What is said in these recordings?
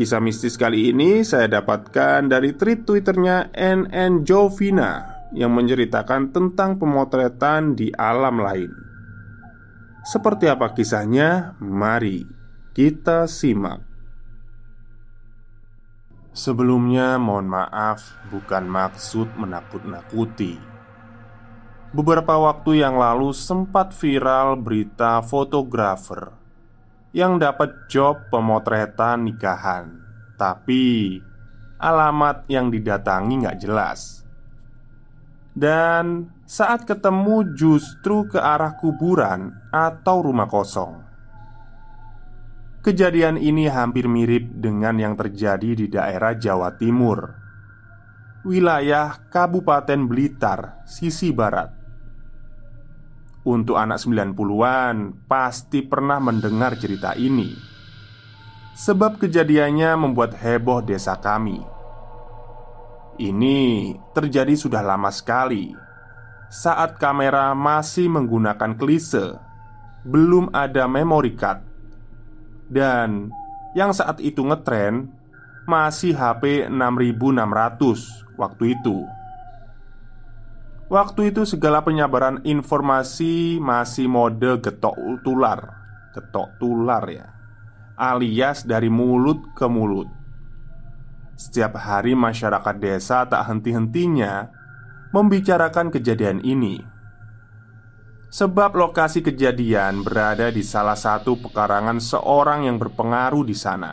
Kisah mistis kali ini saya dapatkan dari tweet twitternya NN Jovina Yang menceritakan tentang pemotretan di alam lain. Seperti apa kisahnya? Mari kita simak. Sebelumnya mohon maaf bukan maksud menakut-nakuti. Beberapa waktu yang lalu sempat viral berita fotografer yang dapat job pemotretan nikahan, tapi alamat yang didatangi nggak jelas. Dan saat ketemu justru ke arah kuburan atau rumah kosong. Kejadian ini hampir mirip dengan yang terjadi di daerah Jawa Timur, wilayah Kabupaten Blitar, sisi barat. Untuk anak 90-an pasti pernah mendengar cerita ini. Sebab kejadiannya membuat heboh desa kami. Ini terjadi sudah lama sekali. Saat kamera masih menggunakan klise Belum ada memory card. Dan yang saat itu ngetren Masih HP 6600 waktu itu Waktu itu segala penyabaran informasi masih mode getok tular. Getok tular ya. Alias dari mulut ke mulut. Setiap hari masyarakat desa tak henti-hentinya Membicarakan kejadian ini. Sebab lokasi kejadian berada di salah satu pekarangan seorang yang berpengaruh di sana.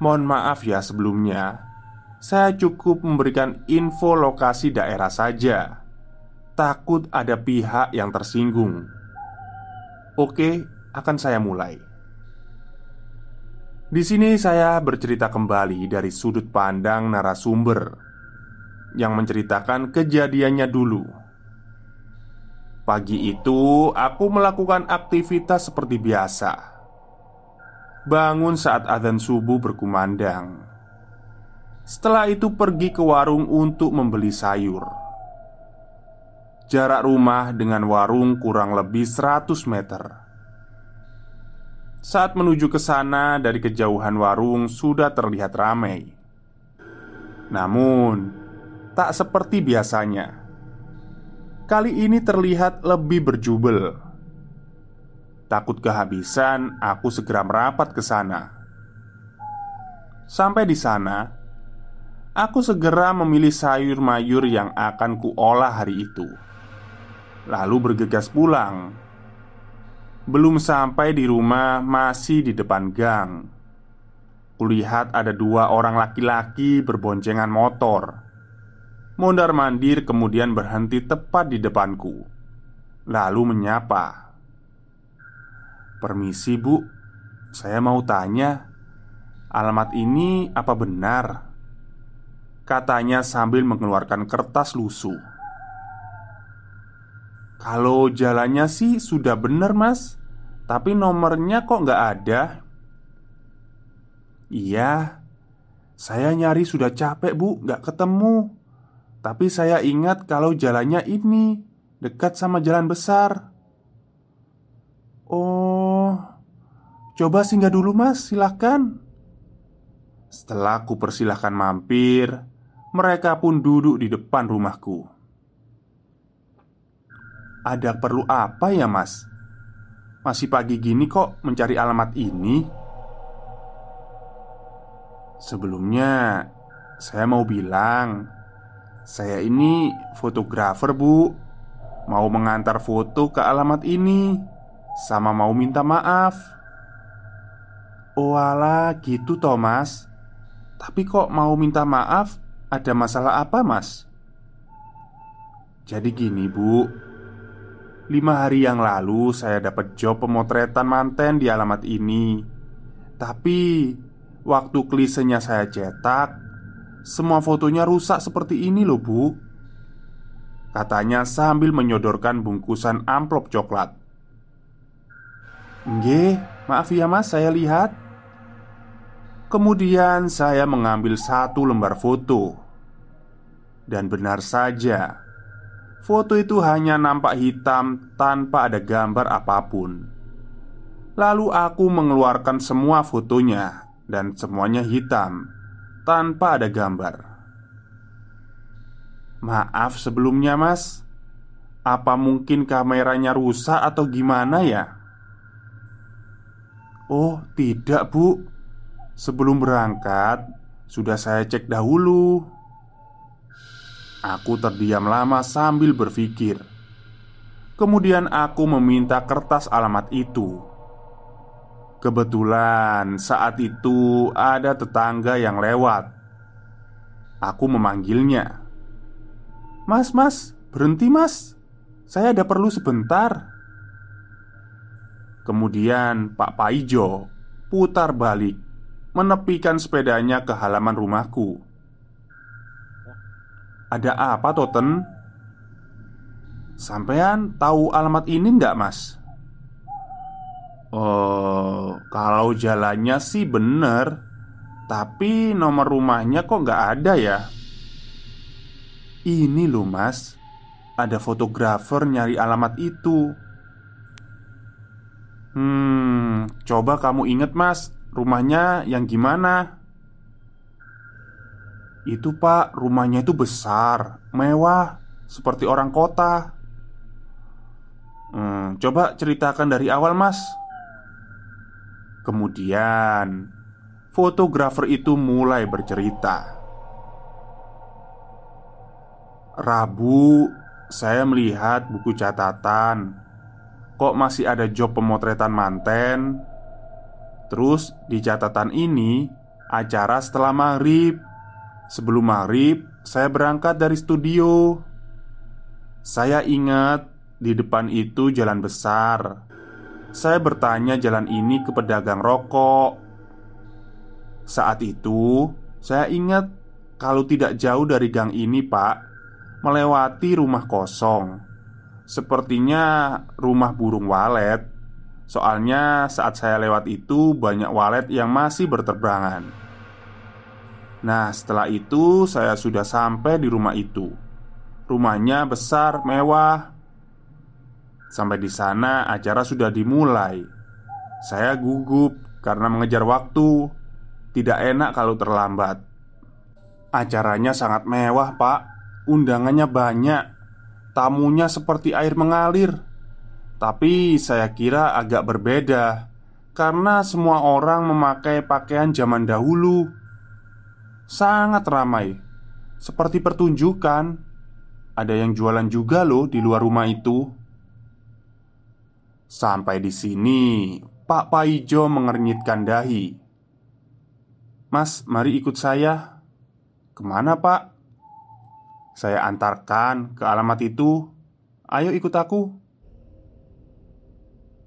Mohon maaf ya sebelumnya saya cukup memberikan info lokasi daerah saja. Takut ada pihak yang tersinggung. Oke, akan saya mulai. Di sini saya bercerita kembali dari sudut pandang narasumber yang menceritakan kejadiannya dulu. Pagi itu, aku melakukan aktivitas seperti biasa. Bangun saat adzan subuh berkumandang setelah itu pergi ke warung untuk membeli sayur. Jarak rumah dengan warung kurang lebih 100 meter. Saat menuju ke sana dari kejauhan warung sudah terlihat ramai. Namun Tak seperti biasanya. Kali ini terlihat lebih berjubel. Takut kehabisan, aku segera merapat ke sana. Sampai di sana, Aku segera memilih sayur mayur yang akan kuolah hari itu. Lalu bergegas pulang. Belum sampai di rumah masih di depan gang. Kulihat ada dua orang laki-laki berboncengan motor. Mondar mandir kemudian berhenti tepat di depanku. Lalu menyapa. Permisi bu. Saya mau tanya Alamat ini apa benar? Katanya sambil mengeluarkan kertas lusuh. Kalau jalannya sih sudah bener mas. Tapi nomornya kok nggak ada? Iya. Saya nyari sudah capek bu. Nggak ketemu. Tapi saya ingat kalau jalannya ini Dekat sama jalan besar. Oh Coba singgah dulu mas. Silahkan Setelah ku persilahkan mampir Mereka pun duduk di depan rumahku. Ada perlu apa ya mas? Masih pagi gini kok mencari alamat ini? Sebelumnya Saya mau bilang Saya ini fotografer bu. Mau mengantar foto ke alamat ini Sama mau minta maaf. Oh ala gitu Thomas Tapi kok mau minta maaf Ada masalah apa mas? Jadi gini bu. Lima hari yang lalu saya dapat job pemotretan manten di alamat ini. Tapi Waktu klisenya saya cetak Semua fotonya rusak seperti ini loh bu. Katanya sambil menyodorkan bungkusan amplop coklat. Nggih, maaf ya mas saya lihat Kemudian saya mengambil satu lembar foto Dan benar saja Foto itu hanya nampak hitam tanpa ada gambar apa pun. Lalu aku mengeluarkan semua fotonya, dan semuanya hitam tanpa ada gambar. Maaf sebelumnya, Mas. Apa mungkin kameranya rusak atau gimana ya? Oh, tidak, Bu. Sebelum berangkat, sudah saya cek dahulu Aku terdiam lama sambil berpikir. Kemudian aku meminta kertas alamat itu. Kebetulan saat itu ada tetangga yang lewat. Aku memanggilnya. "Mas, Mas, berhenti, Mas. Saya ada perlu sebentar." Kemudian Pak Paijo putar balik, menepikan sepedanya ke halaman rumahku. Ada apa Toten? Sampean tahu alamat ini nggak mas? Oh, kalau jalannya sih bener Tapi nomor rumahnya kok nggak ada ya? Ini loh mas Ada fotografer nyari alamat itu Hmm, coba kamu inget mas Rumahnya yang gimana? Itu pak, rumahnya itu besar, mewah, seperti orang kota. Hmm, Coba ceritakan dari awal mas. Kemudian Fotografer itu mulai bercerita. Rabu Saya melihat buku catatan. Kok masih ada job pemotretan manten Terus di catatan ini Acara setelah maghrib Sebelum maghrib, saya berangkat dari studio. Saya ingat di depan itu jalan besar. Saya bertanya jalan ini ke pedagang rokok. Saat itu, saya ingat kalau tidak jauh dari gang ini, Pak, melewati rumah kosong. Sepertinya rumah burung walet. Soalnya saat saya lewat itu banyak walet yang masih berterbangan. Nah, setelah itu saya sudah sampai di rumah itu. Rumahnya besar, mewah. Sampai di sana acara sudah dimulai. Saya gugup karena mengejar waktu. Tidak enak kalau terlambat. Acaranya sangat mewah, Pak. Undangannya banyak. Tamunya seperti air mengalir. Tapi saya kira agak berbeda karena semua orang memakai pakaian zaman dahulu sangat ramai, seperti pertunjukan. Ada yang jualan juga loh di luar rumah itu. Sampai di sini, Pak Paijo mengernyitkan dahi. "Mas, mari ikut saya." "Ke mana, Pak?" "Saya antarkan ke alamat itu. Ayo ikut aku."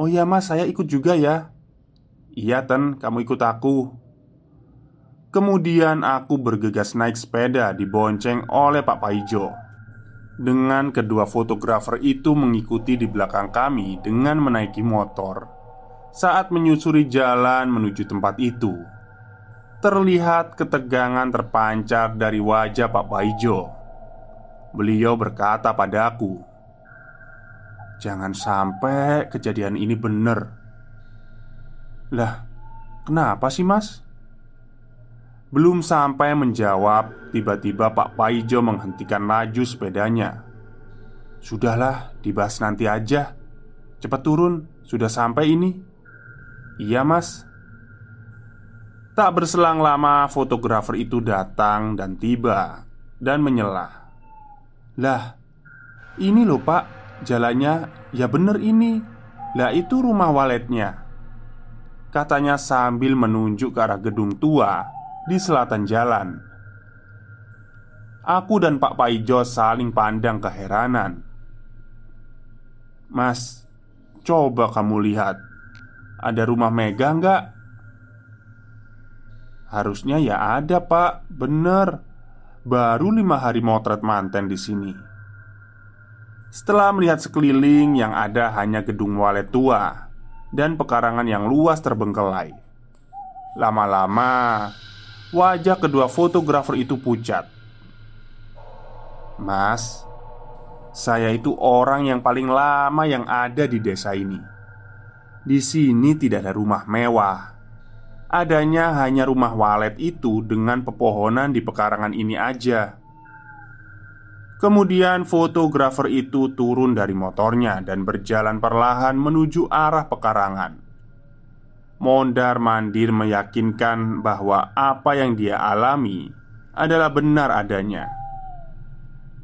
"Oh iya, Mas, saya ikut juga ya." "Iya, Ten, kamu ikut aku." Kemudian aku bergegas naik sepeda dibonceng oleh Pak Paijo dengan kedua fotografer itu mengikuti di belakang kami dengan menaiki motor saat menyusuri jalan menuju tempat itu. Terlihat ketegangan terpancar dari wajah Pak Paijo. Beliau berkata padaku, "Jangan sampai kejadian ini benar." Lah, kenapa sih, Mas? Belum sampai menjawab, tiba-tiba Pak Paijo menghentikan laju sepedanya. "Sudahlah, dibahas nanti aja. Cepat turun, sudah sampai ini." "Iya, Mas." Tak berselang lama, fotografer itu datang dan tiba dan menyelah. "Lah, ini loh, Pak, jalannya ya bener ini. Lah, itu rumah waletnya." Katanya sambil menunjuk ke arah gedung tua di selatan jalan. Aku dan Pak Paijo saling pandang keheranan. Mas, coba kamu lihat, ada rumah Mega nggak? Harusnya ya ada pak, bener. Baru lima hari motret manten di sini. Setelah melihat sekeliling yang ada hanya gedung walet tua dan pekarangan yang luas terbengkelai. Lama-lama Wajah kedua fotografer itu pucat. "Mas, saya itu orang yang paling lama yang ada di desa ini. Di sini tidak ada rumah mewah. Adanya hanya rumah walet itu dengan pepohonan di pekarangan ini aja." Kemudian fotografer itu turun dari motornya dan berjalan perlahan menuju arah pekarangan mondar-mandir meyakinkan bahwa apa yang dia alami adalah benar adanya.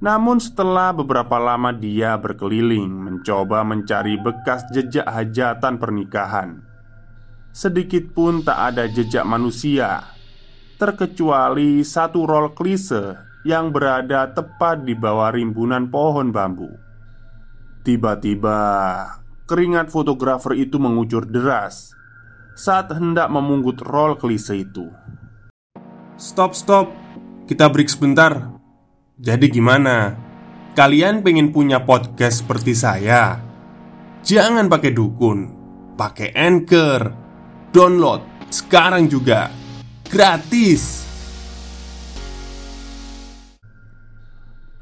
Namun, setelah beberapa lama dia berkeliling mencoba mencari bekas jejak hajatan pernikahan, sedikit pun tak ada jejak manusia, terkecuali satu rol klise yang berada tepat di bawah rimbunan pohon bambu. Tiba-tiba, keringat fotografer itu mengucur deras saat hendak memungut roll klise itu. Stop, stop, kita break sebentar. Jadi, gimana? Kalian pengen punya podcast seperti saya? Jangan pakai dukun, pakai anchor, download sekarang juga gratis.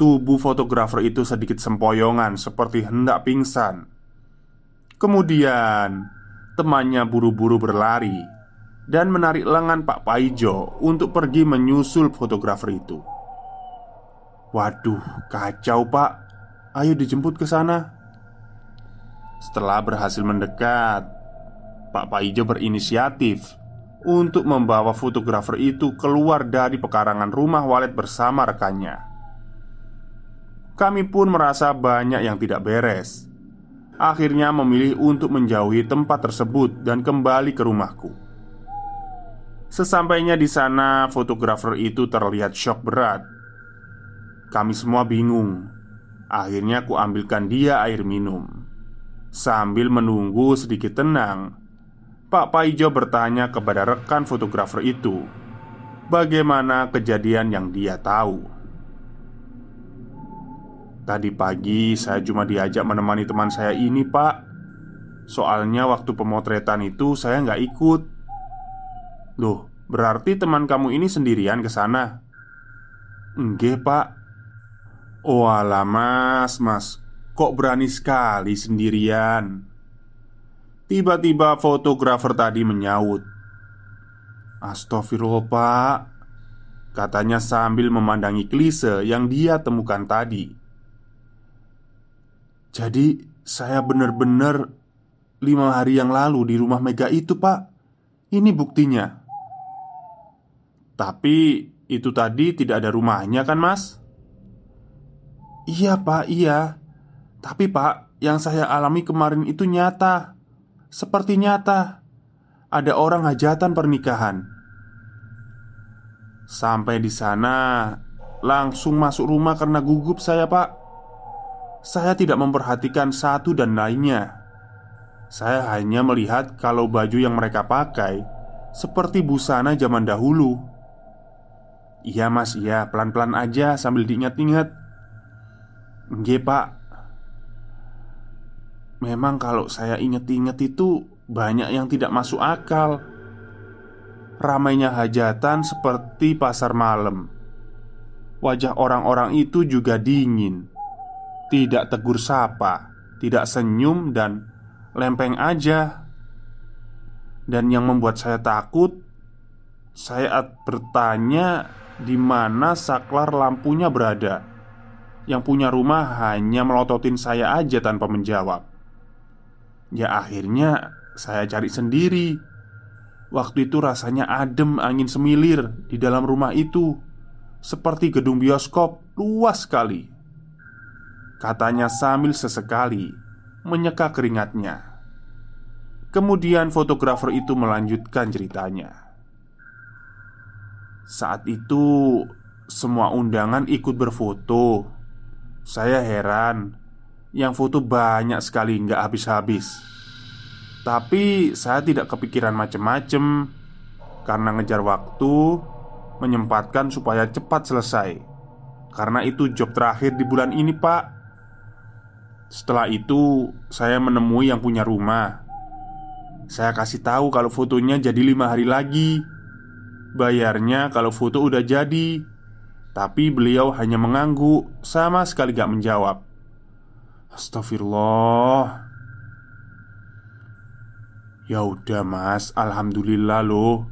Tubuh fotografer itu sedikit sempoyongan, seperti hendak pingsan. Kemudian, Temannya buru-buru berlari dan menarik lengan Pak Paijo untuk pergi menyusul fotografer itu. Waduh, kacau Pak. Ayo dijemput ke sana. Setelah berhasil mendekat, Pak Paijo berinisiatif untuk membawa fotografer itu keluar dari pekarangan rumah walet bersama rekannya. Kami pun merasa banyak yang tidak beres akhirnya memilih untuk menjauhi tempat tersebut dan kembali ke rumahku. Sesampainya di sana, fotografer itu terlihat shock berat. Kami semua bingung. Akhirnya aku ambilkan dia air minum. Sambil menunggu sedikit tenang, Pak Paijo bertanya kepada rekan fotografer itu, bagaimana kejadian yang dia tahu. Tadi pagi saya cuma diajak menemani teman saya ini pak. Soalnya waktu pemotretan itu saya nggak ikut. Loh, berarti teman kamu ini sendirian ke sana? Enggak pak. Oh alah mas, mas. Kok berani sekali sendirian? Tiba-tiba fotografer tadi menyaut. Astagfirullah pak. Katanya sambil memandangi klise yang dia temukan tadi jadi saya benar-benar lima hari yang lalu di rumah Mega itu pak. Ini buktinya. Tapi itu tadi tidak ada rumahnya kan mas? Iya pak, iya. Tapi pak, yang saya alami kemarin itu nyata. Seperti nyata. Ada orang hajatan pernikahan. Sampai di sana Langsung masuk rumah karena gugup saya pak saya tidak memperhatikan satu dan lainnya. Saya hanya melihat kalau baju yang mereka pakai seperti busana zaman dahulu. Iya, Mas, iya, pelan-pelan aja sambil diingat-ingat. Nggih pak Memang kalau saya inget-inget itu Banyak yang tidak masuk akal Ramainya hajatan seperti pasar malam Wajah orang-orang itu juga dingin Tidak tegur sapa Tidak senyum dan lempeng aja. Dan yang membuat saya takut Saya bertanya di mana saklar lampunya berada? Yang punya rumah hanya melototin saya aja tanpa menjawab. Ya akhirnya saya cari sendiri. Waktu itu rasanya adem angin semilir di dalam rumah itu Seperti gedung bioskop luas sekali Katanya sambil sesekali menyeka keringatnya. Kemudian fotografer itu melanjutkan ceritanya. Saat itu semua undangan ikut berfoto. Saya heran Yang foto banyak sekali nggak habis-habis. Tapi saya tidak kepikiran macem-macem Karena ngejar waktu Menyempatkan supaya cepat selesai. Karena itu job terakhir di bulan ini pak Setelah itu Saya menemui yang punya rumah. Saya kasih tahu kalau fotonya jadi lima hari lagi. Bayarnya kalau foto udah jadi. Tapi beliau hanya mengangguk Sama sekali gak menjawab. Astagfirullah. Ya udah mas. Alhamdulillah loh.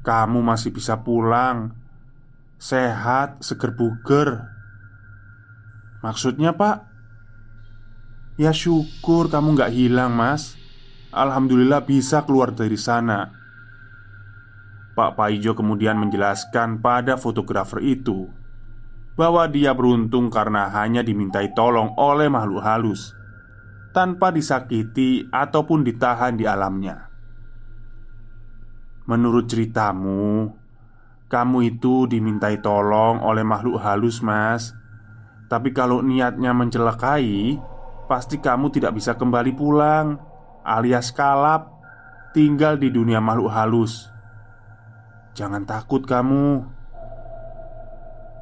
Kamu masih bisa pulang. Sehat, seger buger Maksudnya pak? Ya syukur kamu gak hilang mas Alhamdulillah bisa keluar dari sana Pak Paijo kemudian menjelaskan pada fotografer itu bahwa dia beruntung karena hanya dimintai tolong oleh makhluk halus tanpa disakiti ataupun ditahan di alamnya. Menurut ceritamu, kamu itu dimintai tolong oleh makhluk halus, Mas. Tapi kalau niatnya mencelakai, pasti kamu tidak bisa kembali pulang, alias kalap, tinggal di dunia makhluk halus. Jangan takut kamu.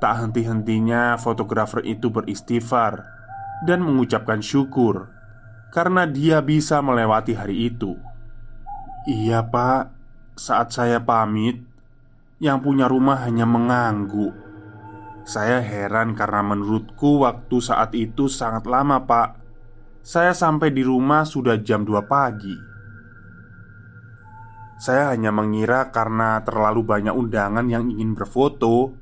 Tak henti-hentinya fotografer itu beristighfar Dan mengucapkan syukur Karena dia bisa melewati hari itu. Iya pak. Saat saya pamit Yang punya rumah hanya mengangguk. Saya heran karena menurutku waktu saat itu sangat lama pak Saya sampai di rumah sudah jam 2 pagi. Saya hanya mengira karena terlalu banyak undangan yang ingin berfoto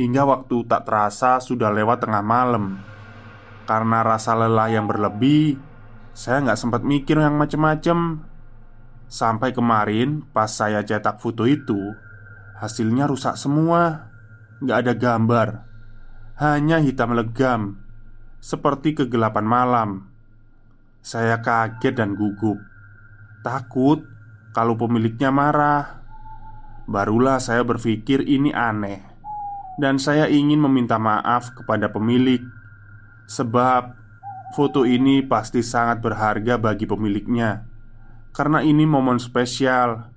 Hingga waktu tak terasa sudah lewat tengah malam. Karena rasa lelah yang berlebih Saya nggak sempat mikir yang macem-macem. Sampai kemarin pas saya cetak foto itu Hasilnya rusak semua. Nggak ada gambar Hanya hitam legam Seperti kegelapan malam Saya kaget dan gugup Takut kalau pemiliknya marah. Barulah saya berpikir ini aneh, dan saya ingin meminta maaf kepada pemilik, sebab foto ini pasti sangat berharga bagi pemiliknya karena ini momen spesial.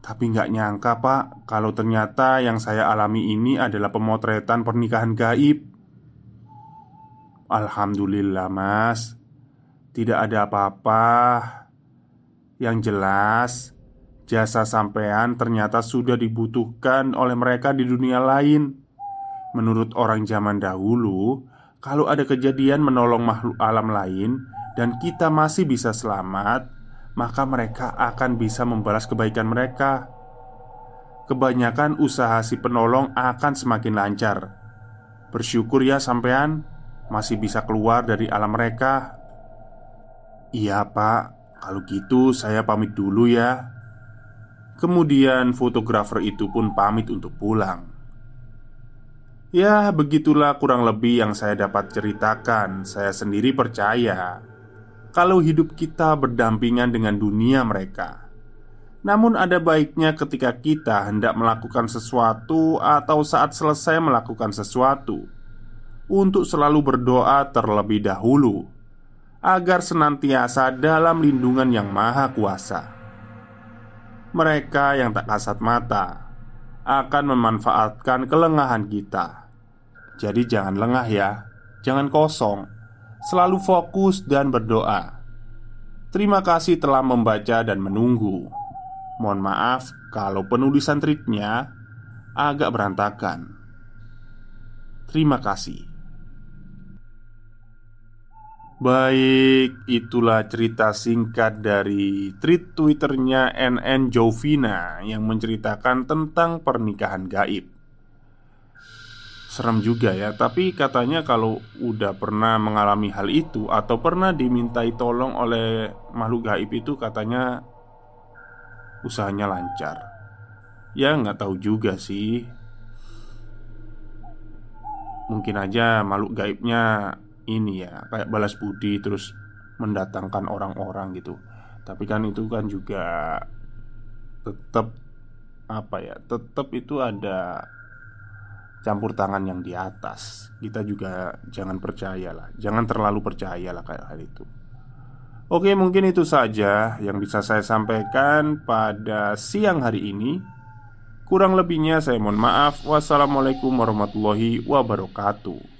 Tapi nggak nyangka pak Kalau ternyata yang saya alami ini adalah pemotretan pernikahan gaib Alhamdulillah mas Tidak ada apa-apa Yang jelas, jasa sampean ternyata sudah dibutuhkan oleh mereka di dunia lain. Menurut orang zaman dahulu, kalau ada kejadian menolong makhluk alam lain dan kita masih bisa selamat, maka mereka akan bisa membalas kebaikan mereka. Kebanyakan usaha si penolong akan semakin lancar. Bersyukur ya sampean masih bisa keluar dari alam mereka. Iya, Pak. Kalau gitu saya pamit dulu ya. Kemudian fotografer itu pun pamit untuk pulang. Ya begitulah kurang lebih yang saya dapat ceritakan. Saya sendiri percaya Kalau hidup kita berdampingan dengan dunia mereka. Namun ada baiknya ketika kita hendak melakukan sesuatu Atau saat selesai melakukan sesuatu. Untuk selalu berdoa terlebih dahulu agar senantiasa dalam lindungan yang maha kuasa. Mereka yang tak kasat mata akan memanfaatkan kelengahan kita. Jadi, jangan lengah ya. Jangan kosong, selalu fokus dan berdoa. Terima kasih telah membaca dan menunggu. Mohon maaf kalau penulisan triknya agak berantakan. Terima kasih. Baik, itulah cerita singkat dari tweet twitternya NN Jovina yang menceritakan tentang pernikahan gaib. Serem juga ya, tapi katanya kalau udah pernah mengalami hal itu Atau pernah dimintai tolong oleh makhluk gaib itu katanya Usahanya lancar. Ya nggak tahu juga sih. Mungkin aja makhluk gaibnya ini ya kayak balas budi terus mendatangkan orang-orang gitu. Tapi kan itu kan juga tetap apa ya tetap itu ada campur tangan yang di atas. Kita juga jangan percaya lah jangan terlalu percaya lah kayak hal itu. Oke mungkin itu saja yang bisa saya sampaikan pada siang hari ini. Kurang lebihnya saya mohon maaf. Wassalamualaikum warahmatullahi wabarakatuh